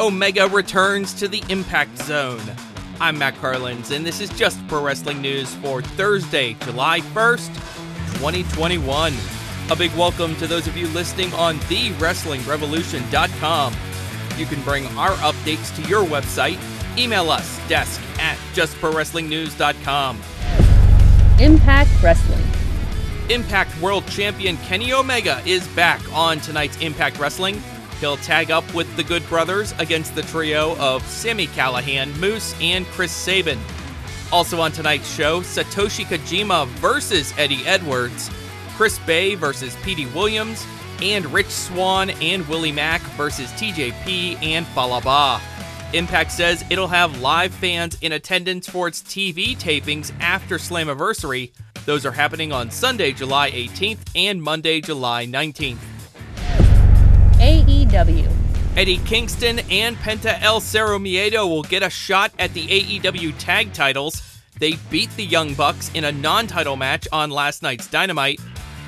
Omega returns to the Impact Zone. I'm Matt Carlins, and this is just pro wrestling news for Thursday, July 1st, 2021. A big welcome to those of you listening on TheWrestlingRevolution.com. You can bring our updates to your website. Email us, desk at justprowrestlingnews.com. Impact Wrestling. Impact World Champion Kenny Omega is back on tonight's Impact Wrestling. He'll tag up with the Good Brothers against the trio of Sami Callihan, Moose, and Chris Sabin. Also on tonight's show, Satoshi Kojima versus Eddie Edwards, Chris Bey versus Petey Williams, and Rich Swann and Willie Mack versus TJP and Fallah Bahh. Impact says it'll have live fans in attendance for its TV tapings after Slammiversary. Those are happening on Sunday, July 18th and Monday, July 19th. AEW. Eddie Kingston and Penta El Zero Miedo will get a shot at the AEW tag titles. They beat the Young Bucks in a non title match on last night's Dynamite.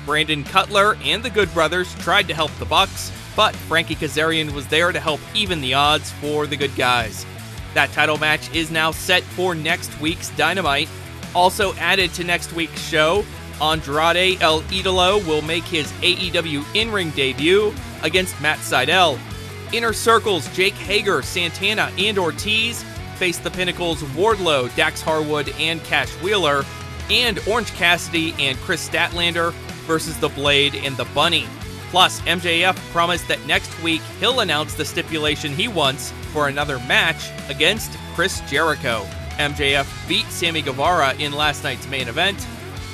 Brandon Cutler and the Good Brothers tried to help the Bucks, but Frankie Kazarian was there to help even the odds for the good guys. That title match is now set for next week's Dynamite. Also added to next week's show, Andrade El Idolo will make his AEW in ring debut against Matt Sydal. Inner Circle's Jake Hager, Santana, and Ortiz face the Pinnacle's Wardlow, Dax Harwood, and Cash Wheeler, and Orange Cassidy and Kris Statlander versus The Blade and The Bunny. Plus, MJF promised that next week he'll announce the stipulation he wants for another match against Chris Jericho. MJF beat Sammy Guevara in last night's main event.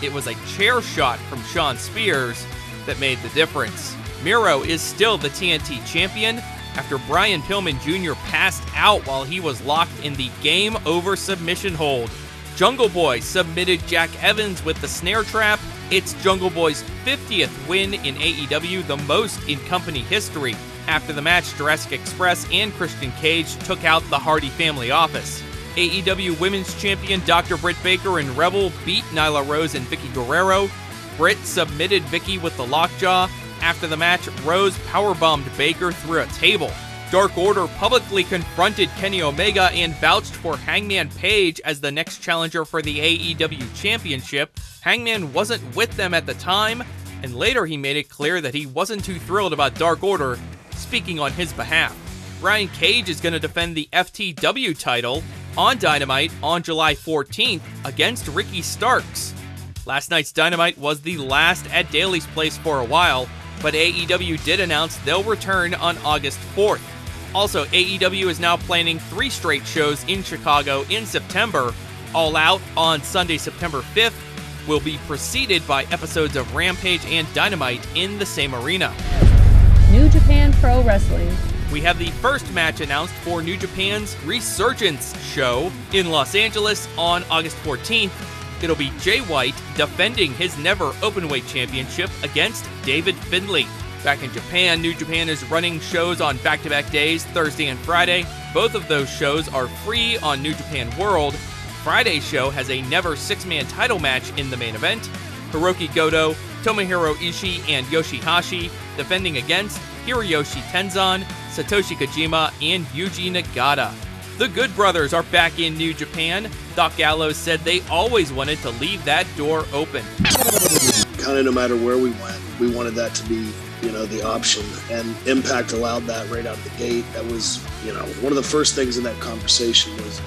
It was a chair shot from Shawn Spears that made the difference. Miro is still the TNT champion after Brian Pillman Jr. passed out while he was locked in the game over submission hold. Jungle Boy submitted Jack Evans with the snare trap. It's Jungle Boy's 50th win in AEW, the most in company history. After the match, Jurassic Express and Christian Cage took out the Hardy family office. AEW Women's Champion Dr. Britt Baker and Rebel beat Nyla Rose and Vickie Guerrero. Britt submitted Vickie with the lockjaw. After the match, Rose powerbombed Baker through a table. Dark Order publicly confronted Kenny Omega and vouched for Hangman Page as the next challenger for the AEW Championship. Hangman wasn't with them at the time, and later he made it clear that he wasn't too thrilled about Dark Order speaking on his behalf. Brian Cage is going to defend the FTW title on Dynamite on July 14th against Ricky Starks. Last night's Dynamite was the last at Daily's Place for a while, but AEW did announce they'll return on August 4th. Also, AEW is now planning three straight shows in Chicago in September. All Out on Sunday, September 5th will be preceded by episodes of Rampage and Dynamite in the same arena. New Japan Pro Wrestling. We have the first match announced for New Japan's Resurgence show in Los Angeles on August 14th. It'll be Jay White defending his NEVER openweight championship against David Finlay. Back in Japan, New Japan is running shows on back to back days, Thursday and Friday. Both of those shows are free on New Japan World. Friday's show has a NEVER six man title match in the main event. Hirooki Goto, Tomohiro Ishii, and Yoshihashi defending against Hiroyoshi Tenzan, Satoshi Kojima, and Yuji Nagata. The Good Brothers are back in New Japan. Doc Gallows said they always wanted to leave that door open. Kind of no matter where we went, we wanted that to be, you know, the option. And Impact allowed that right out of the gate. That was, you know, one of the first things in that conversation was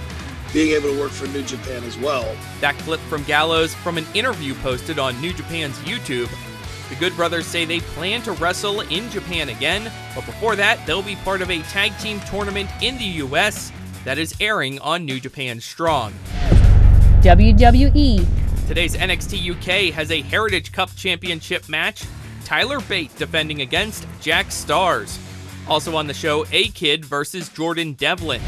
being able to work for New Japan as well. That clip from Gallows from an interview posted on New Japan's YouTube. The Good Brothers say they plan to wrestle in Japan again, but before that, they'll be part of a tag team tournament in the US that is airing on New Japan Strong. WWE. Today's NXT UK has a Heritage Cup Championship match. Tyler Bate defending against Jack Starz. Also on the show, A Kid versus Jordan Devlin.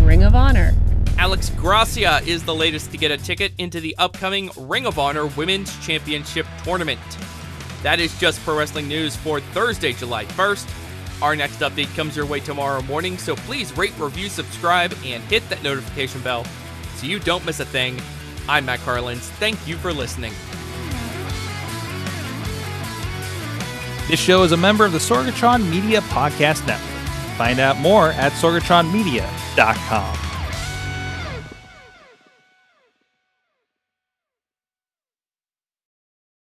Ring of Honor. Alex Gracia is the latest to get a ticket into the upcoming Ring of Honor Women's Championship Tournament. That is just pro wrestling news for Thursday, July 1st. Our next update comes your way tomorrow morning, so please rate, review, subscribe, and hit that notification bell so you don't miss a thing. I'm Matt Carlins. Thank you for listening. This show is a member of the Sorgatron Media Podcast Network. Find out more at sorgatronmedia.com.